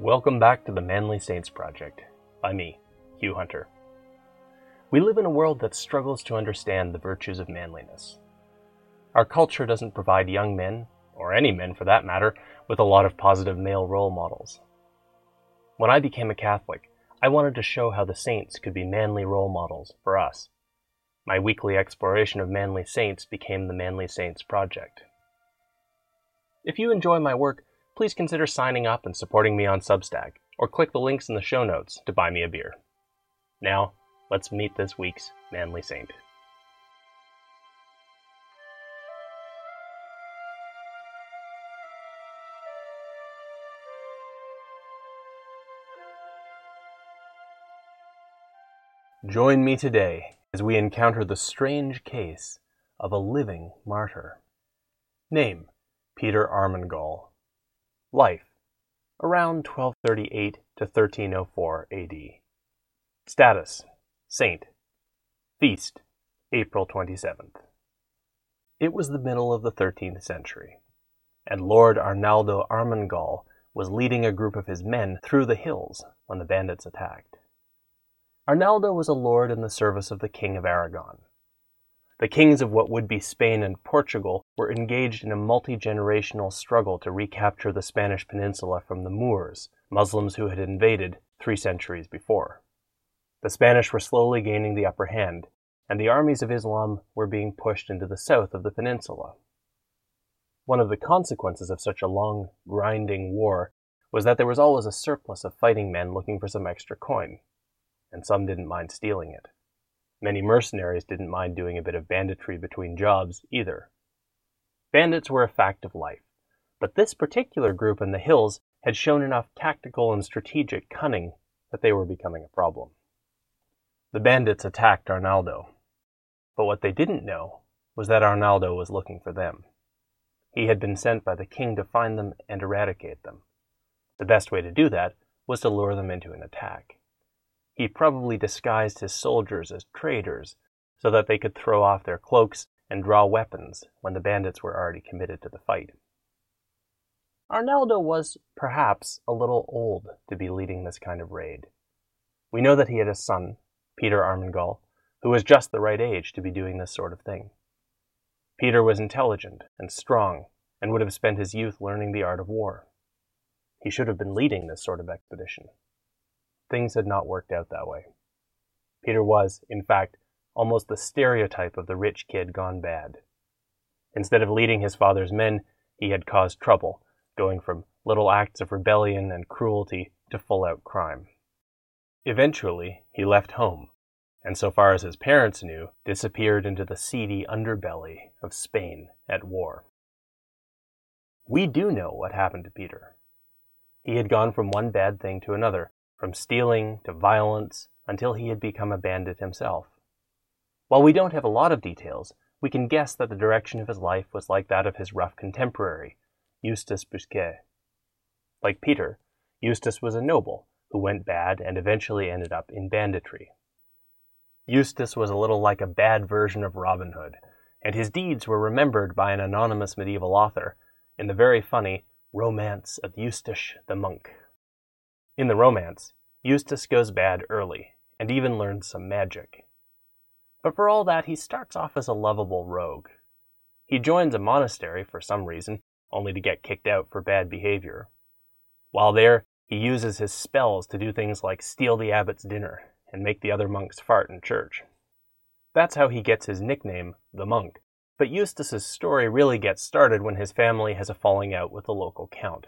Welcome back to the Manly Saints Project by me, Hugh Hunter. We live in a world that struggles to understand the virtues of manliness. Our culture doesn't provide young men, or any men for that matter, with a lot of positive male role models. When I became a Catholic, I wanted to show how the saints could be manly role models for us. My weekly exploration of manly saints became the Manly Saints Project. If you enjoy my work, please consider signing up and supporting me on Substack, or click the links in the show notes to buy me a beer. Now, let's meet this week's Manly Saint. Join me today as we encounter the strange case of a living martyr. Name Peter Armengol. Life around 1238 to 1304 AD. Status Saint. Feast April 27th. It was the middle of the 13th century, and Lord Arnaldo Armengol was leading a group of his men through the hills when the bandits attacked. Arnaldo was a lord in the service of the King of Aragon, the kings of what would be Spain and Portugal were engaged in a multi generational struggle to recapture the Spanish peninsula from the Moors, Muslims who had invaded three centuries before. The Spanish were slowly gaining the upper hand, and the armies of Islam were being pushed into the south of the peninsula. One of the consequences of such a long, grinding war was that there was always a surplus of fighting men looking for some extra coin, and some didn't mind stealing it. Many mercenaries didn't mind doing a bit of banditry between jobs either. Bandits were a fact of life, but this particular group in the hills had shown enough tactical and strategic cunning that they were becoming a problem. The bandits attacked Arnaldo, but what they didn't know was that Arnaldo was looking for them. He had been sent by the king to find them and eradicate them. The best way to do that was to lure them into an attack. He probably disguised his soldiers as traders so that they could throw off their cloaks and draw weapons when the bandits were already committed to the fight. Arnaldo was, perhaps, a little old to be leading this kind of raid. We know that he had a son, Peter Armengol, who was just the right age to be doing this sort of thing. Peter was intelligent and strong and would have spent his youth learning the art of war. He should have been leading this sort of expedition things had not worked out that way. Peter was, in fact, almost the stereotype of the rich kid gone bad. Instead of leading his father's men, he had caused trouble, going from little acts of rebellion and cruelty to full out crime. Eventually, he left home, and so far as his parents knew, disappeared into the seedy underbelly of Spain at war. We do know what happened to Peter. He had gone from one bad thing to another, from stealing to violence until he had become a bandit himself. While we don't have a lot of details, we can guess that the direction of his life was like that of his rough contemporary, Eustace Busquet. Like Peter, Eustace was a noble who went bad and eventually ended up in banditry. Eustace was a little like a bad version of Robin Hood, and his deeds were remembered by an anonymous medieval author in the very funny Romance of Eustace the Monk. In the romance, Eustace goes bad early, and even learns some magic. But for all that, he starts off as a lovable rogue. He joins a monastery for some reason, only to get kicked out for bad behavior. While there, he uses his spells to do things like steal the abbot's dinner and make the other monks fart in church. That's how he gets his nickname, the monk. But Eustace's story really gets started when his family has a falling out with the local count.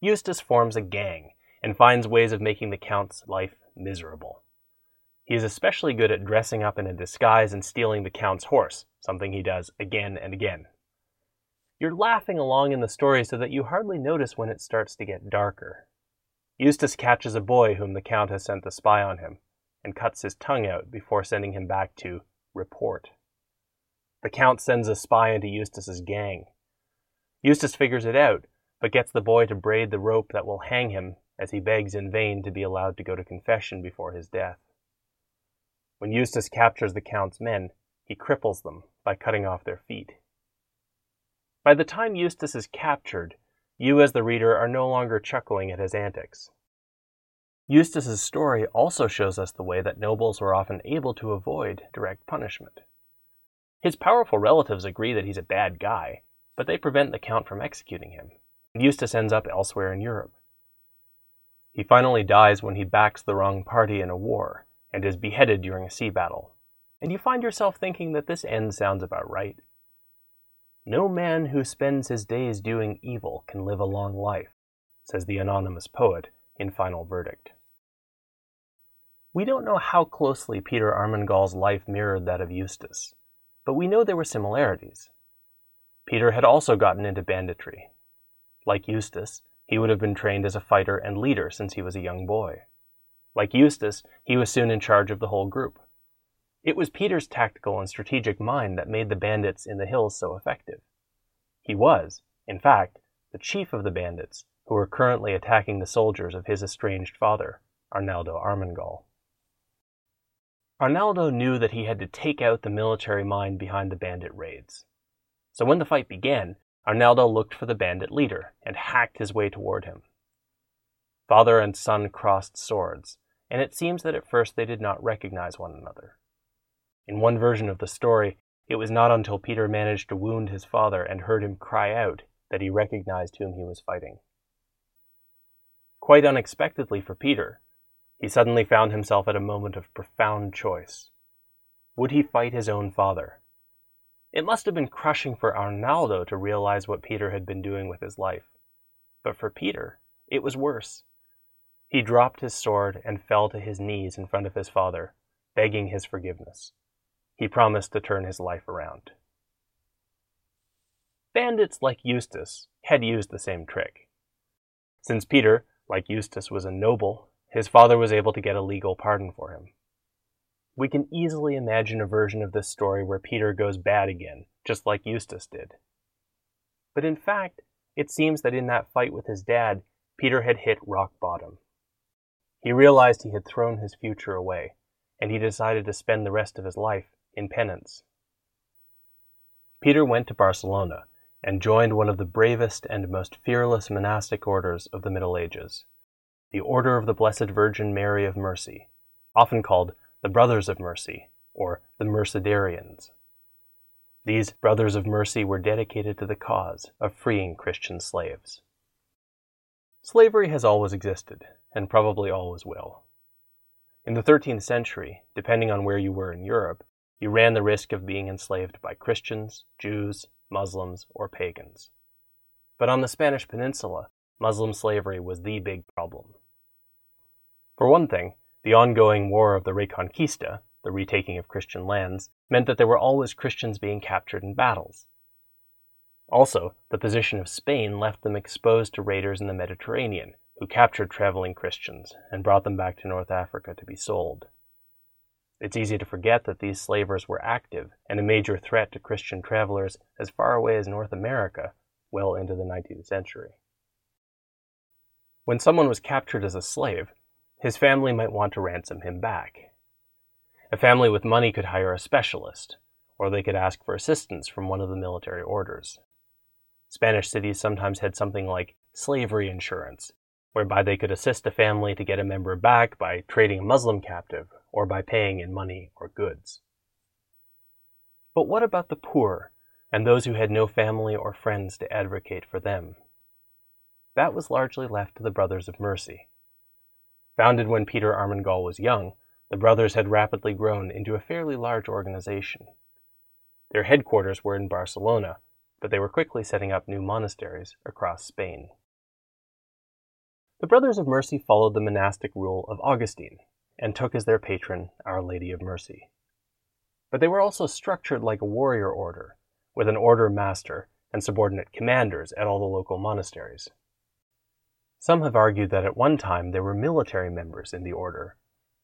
Eustace forms a gang and finds ways of making the Count's life miserable. He is especially good at dressing up in a disguise and stealing the Count's horse, something he does again and again. You're laughing along in the story so that you hardly notice when it starts to get darker. Eustace catches a boy whom the Count has sent to spy on him and cuts his tongue out before sending him back to report. The Count sends a spy into Eustace's gang. Eustace figures it out but gets the boy to braid the rope that will hang him as he begs in vain to be allowed to go to confession before his death. When Eustace captures the Count's men, he cripples them by cutting off their feet. By the time Eustace is captured, you as the reader are no longer chuckling at his antics. Eustace's story also shows us the way that nobles were often able to avoid direct punishment. His powerful relatives agree that he's a bad guy, but they prevent the Count from executing him, Eustace ends up elsewhere in Europe. He finally dies when he backs the wrong party in a war and is beheaded during a sea battle, and you find yourself thinking that this end sounds about right. No man who spends his days doing evil can live a long life, says the anonymous poet in Final Verdict. We don't know how closely Peter Armengol's life mirrored that of Eustace, but we know there were similarities. Peter had also gotten into banditry. Like Eustace, he would have been trained as a fighter and leader since he was a young boy. Like Eustace, he was soon in charge of the whole group. It was Peter's tactical and strategic mind that made the bandits in the hills so effective. He was, in fact, the chief of the bandits who were currently attacking the soldiers of his estranged father, Arnaldo Armengol. Arnaldo knew that he had to take out the military mind behind the bandit raids. So when the fight began, Arnaldo looked for the bandit leader and hacked his way toward him. Father and son crossed swords, and it seems that at first they did not recognize one another. In one version of the story, it was not until Peter managed to wound his father and heard him cry out that he recognized whom he was fighting. Quite unexpectedly for Peter, he suddenly found himself at a moment of profound choice. Would he fight his own father? It must have been crushing for Arnaldo to realize what Peter had been doing with his life. But for Peter, it was worse. He dropped his sword and fell to his knees in front of his father, begging his forgiveness. He promised to turn his life around. Bandits like Eustace had used the same trick. Since Peter, like Eustace, was a noble his father was able to get a legal pardon for him. We can easily imagine a version of this story where Peter goes bad again, just like Eustace did. But in fact, it seems that in that fight with his dad, Peter had hit rock bottom. He realized he had thrown his future away, and he decided to spend the rest of his life in penance. Peter went to Barcelona and joined one of the bravest and most fearless monastic orders of the Middle Ages the Order of the Blessed Virgin Mary of Mercy, often called the Brothers of Mercy or the Mercedarians. These Brothers of Mercy were dedicated to the cause of freeing Christian slaves. Slavery has always existed, and probably always will. In the 13th century, depending on where you were in Europe, you ran the risk of being enslaved by Christians, Jews, Muslims, or pagans. But on the Spanish peninsula, Muslim slavery was the big problem. For one thing, the ongoing War of the Reconquista, the retaking of Christian lands, meant that there were always Christians being captured in battles. Also, the position of Spain left them exposed to raiders in the Mediterranean, who captured traveling Christians and brought them back to North Africa to be sold. It's easy to forget that these slavers were active and a major threat to Christian travelers as far away as North America well into the 19th century. When someone was captured as a slave, his family might want to ransom him back. A family with money could hire a specialist, or they could ask for assistance from one of the military orders. Spanish cities sometimes had something like slavery insurance, whereby they could assist a family to get a member back by trading a Muslim captive or by paying in money or goods. But what about the poor and those who had no family or friends to advocate for them? that was largely left to the Brothers of Mercy. Founded when Peter Armengol was young, the brothers had rapidly grown into a fairly large organization. Their headquarters were in Barcelona, but they were quickly setting up new monasteries across Spain. The Brothers of Mercy followed the monastic rule of Augustine and took as their patron Our Lady of Mercy. But they were also structured like a warrior order, with an order master and subordinate commanders at all the local monasteries. Some have argued that at one time there were military members in the order,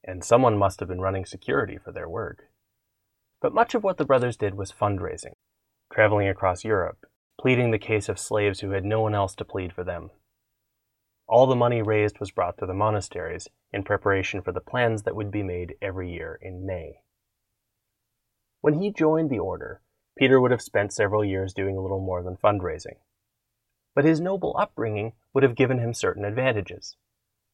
and someone must have been running security for their work. But much of what the brothers did was fundraising, traveling across Europe, pleading the case of slaves who had no one else to plead for them. All the money raised was brought to the monasteries in preparation for the plans that would be made every year in May. When he joined the order, Peter would have spent several years doing a little more than fundraising. But his noble upbringing would have given him certain advantages.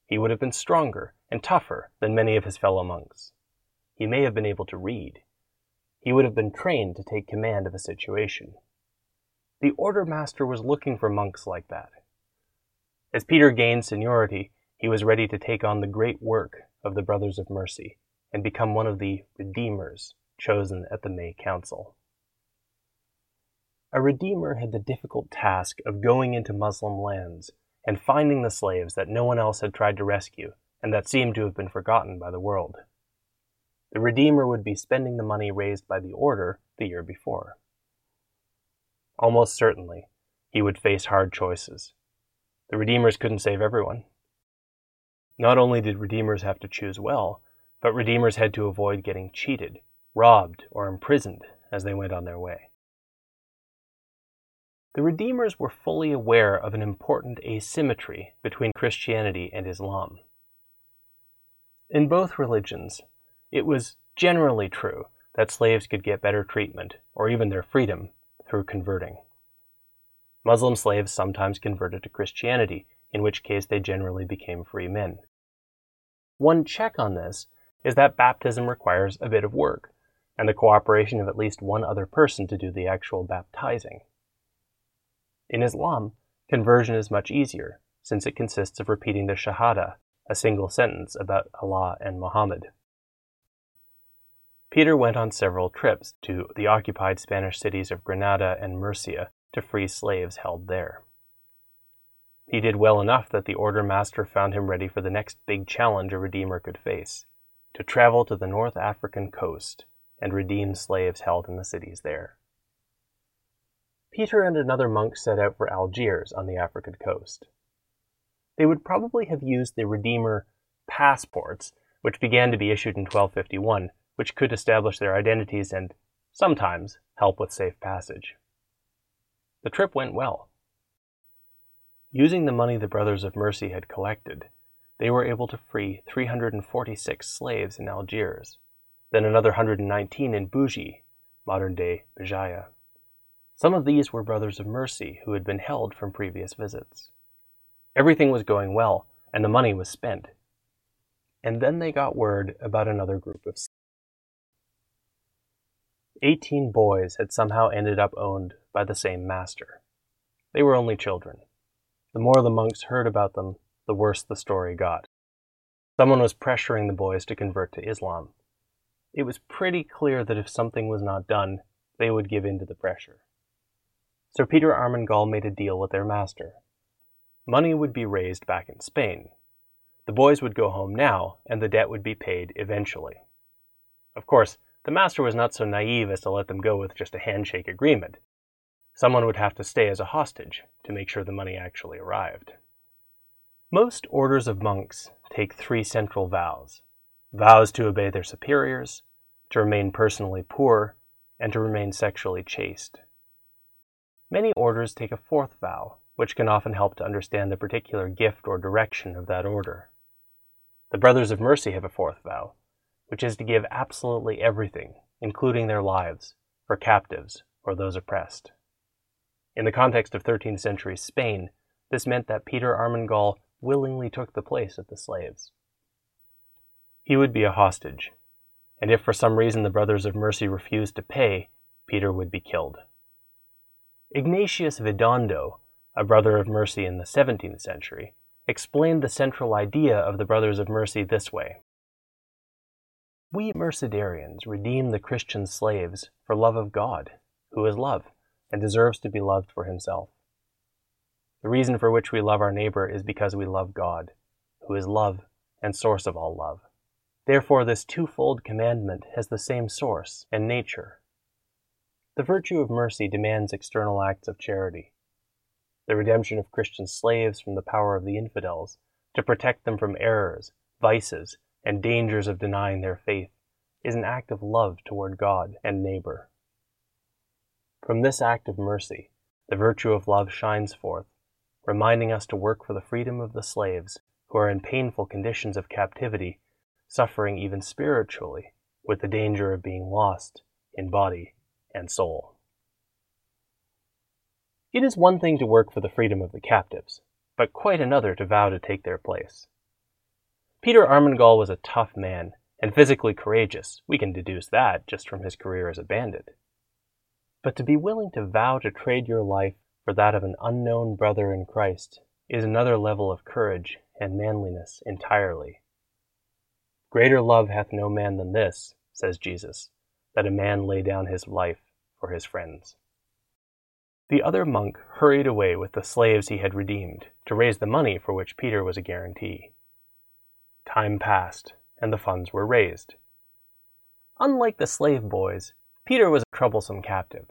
He would have been stronger and tougher than many of his fellow monks. He may have been able to read. He would have been trained to take command of a situation. The order master was looking for monks like that. As Peter gained seniority, he was ready to take on the great work of the Brothers of Mercy and become one of the Redeemers chosen at the May Council. A Redeemer had the difficult task of going into Muslim lands and finding the slaves that no one else had tried to rescue and that seemed to have been forgotten by the world. The Redeemer would be spending the money raised by the Order the year before. Almost certainly, he would face hard choices. The Redeemers couldn't save everyone. Not only did Redeemers have to choose well, but Redeemers had to avoid getting cheated, robbed, or imprisoned as they went on their way. The Redeemers were fully aware of an important asymmetry between Christianity and Islam. In both religions, it was generally true that slaves could get better treatment, or even their freedom, through converting. Muslim slaves sometimes converted to Christianity, in which case they generally became free men. One check on this is that baptism requires a bit of work, and the cooperation of at least one other person to do the actual baptizing. In Islam, conversion is much easier, since it consists of repeating the Shahada a single sentence about Allah and Muhammad. Peter went on several trips to the occupied Spanish cities of Granada and Murcia to free slaves held there. He did well enough that the order master found him ready for the next big challenge a redeemer could face to travel to the North African coast and redeem slaves held in the cities there. Peter and another monk set out for Algiers on the African coast they would probably have used the Redeemer passports, which began to be issued in 1251, which could establish their identities and sometimes help with safe passage. The trip went well. Using the money the Brothers of Mercy had collected, they were able to free 346 slaves in Algiers, then another 119 in Bougie, modern day Béjaïa. Some of these were Brothers of Mercy who had been held from previous visits. Everything was going well, and the money was spent. And then they got word about another group of. Eighteen boys had somehow ended up owned by the same master. They were only children. The more the monks heard about them, the worse the story got. Someone was pressuring the boys to convert to Islam. It was pretty clear that if something was not done, they would give in to the pressure. Sir Peter Armengol made a deal with their master, money would be raised back in Spain. The boys would go home now, and the debt would be paid eventually. Of course, the master was not so naive as to let them go with just a handshake agreement. Someone would have to stay as a hostage to make sure the money actually arrived. Most orders of monks take three central vows vows to obey their superiors, to remain personally poor, and to remain sexually chaste. Many orders take a fourth vow which can often help to understand the particular gift or direction of that order. The Brothers of Mercy have a fourth vow, which is to give absolutely everything, including their lives, for captives or those oppressed. In the context of 13th century Spain, this meant that Peter Armengol willingly took the place of the slaves. He would be a hostage, and if for some reason the Brothers of Mercy refused to pay, Peter would be killed. Ignatius Vidondo a brother of mercy in the 17th century, explained the central idea of the Brothers of Mercy this way We Mercedarians redeem the Christian slaves for love of God, who is love, and deserves to be loved for himself. The reason for which we love our neighbor is because we love God, who is love and source of all love. Therefore, this twofold commandment has the same source and nature. The virtue of mercy demands external acts of charity, the redemption of Christian slaves from the power of the infidels, to protect them from errors, vices, and dangers of denying their faith, is an act of love toward God and neighbor. From this act of mercy, the virtue of love shines forth, reminding us to work for the freedom of the slaves who are in painful conditions of captivity, suffering even spiritually, with the danger of being lost in body and soul. It is one thing to work for the freedom of the captives, but quite another to vow to take their place. Peter Armengol was a tough man and physically courageous. We can deduce that just from his career as a bandit. But to be willing to vow to trade your life for that of an unknown brother in Christ is another level of courage and manliness entirely. Greater love hath no man than this, says Jesus, that a man lay down his life for his friends. The other monk hurried away with the slaves he had redeemed to raise the money for which Peter was a guarantee. Time passed, and the funds were raised. Unlike the slave boys, Peter was a troublesome captive.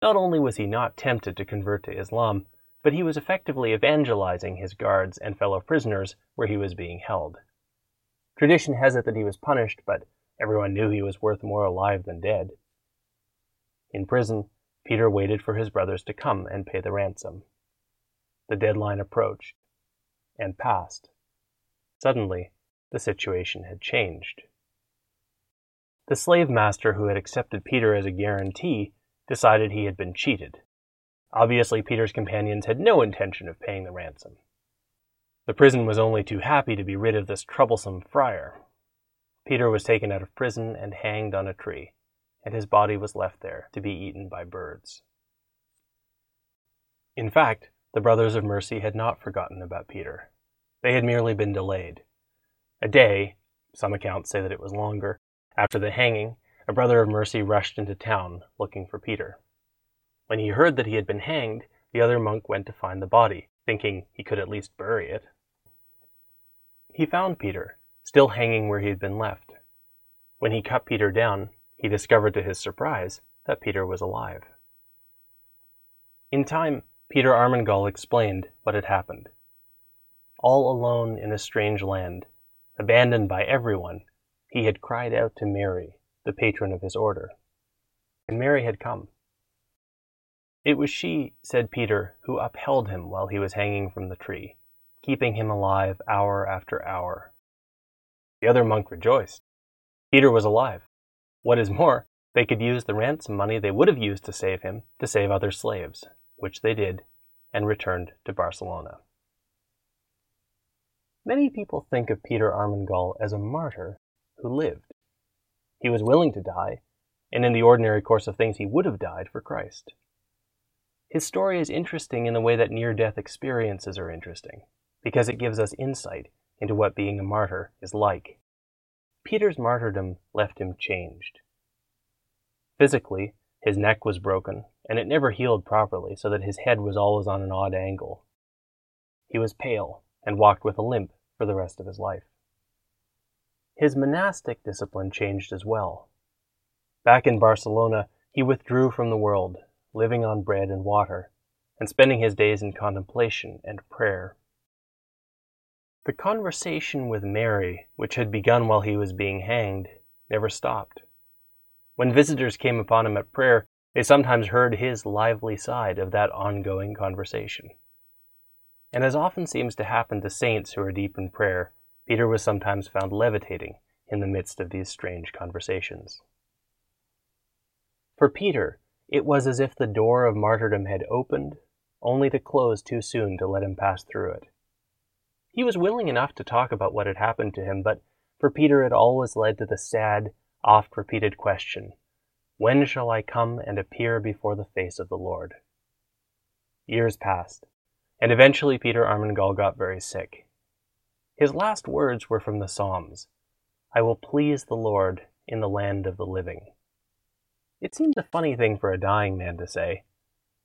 Not only was he not tempted to convert to Islam, but he was effectively evangelizing his guards and fellow prisoners where he was being held. Tradition has it that he was punished, but everyone knew he was worth more alive than dead. In prison, Peter waited for his brothers to come and pay the ransom. The deadline approached and passed. Suddenly, the situation had changed. The slave master who had accepted Peter as a guarantee decided he had been cheated. Obviously, Peter's companions had no intention of paying the ransom. The prison was only too happy to be rid of this troublesome friar. Peter was taken out of prison and hanged on a tree and his body was left there to be eaten by birds. In fact, the Brothers of Mercy had not forgotten about Peter. They had merely been delayed. A day, some accounts say that it was longer, after the hanging, a Brother of Mercy rushed into town looking for Peter. When he heard that he had been hanged, the other monk went to find the body, thinking he could at least bury it. He found Peter, still hanging where he had been left. When he cut Peter down, he discovered to his surprise that Peter was alive. In time, Peter Armengol explained what had happened. All alone in a strange land, abandoned by everyone, he had cried out to Mary, the patron of his order. And Mary had come. It was she, said Peter, who upheld him while he was hanging from the tree, keeping him alive hour after hour. The other monk rejoiced. Peter was alive. What is more, they could use the ransom money they would have used to save him to save other slaves, which they did, and returned to Barcelona. Many people think of Peter Armengol as a martyr who lived. He was willing to die, and in the ordinary course of things he would have died for Christ. His story is interesting in the way that near death experiences are interesting, because it gives us insight into what being a martyr is like. Peter's martyrdom left him changed. Physically, his neck was broken, and it never healed properly, so that his head was always on an odd angle. He was pale and walked with a limp for the rest of his life. His monastic discipline changed as well. Back in Barcelona, he withdrew from the world, living on bread and water, and spending his days in contemplation and prayer. The conversation with Mary, which had begun while he was being hanged, never stopped. When visitors came upon him at prayer, they sometimes heard his lively side of that ongoing conversation. And as often seems to happen to saints who are deep in prayer, Peter was sometimes found levitating in the midst of these strange conversations. For Peter, it was as if the door of martyrdom had opened, only to close too soon to let him pass through it. He was willing enough to talk about what had happened to him, but for Peter it always led to the sad, oft repeated question When shall I come and appear before the face of the Lord? Years passed, and eventually Peter Armengol got very sick. His last words were from the Psalms I will please the Lord in the land of the living. It seemed a funny thing for a dying man to say.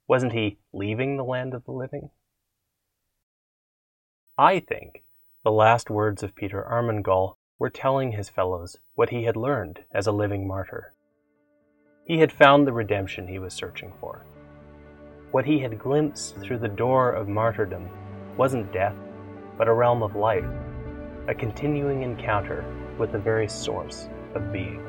Wasn't he leaving the land of the living? I think the last words of Peter Armengol were telling his fellows what he had learned as a living martyr. He had found the redemption he was searching for. What he had glimpsed through the door of martyrdom wasn't death, but a realm of life, a continuing encounter with the very source of being.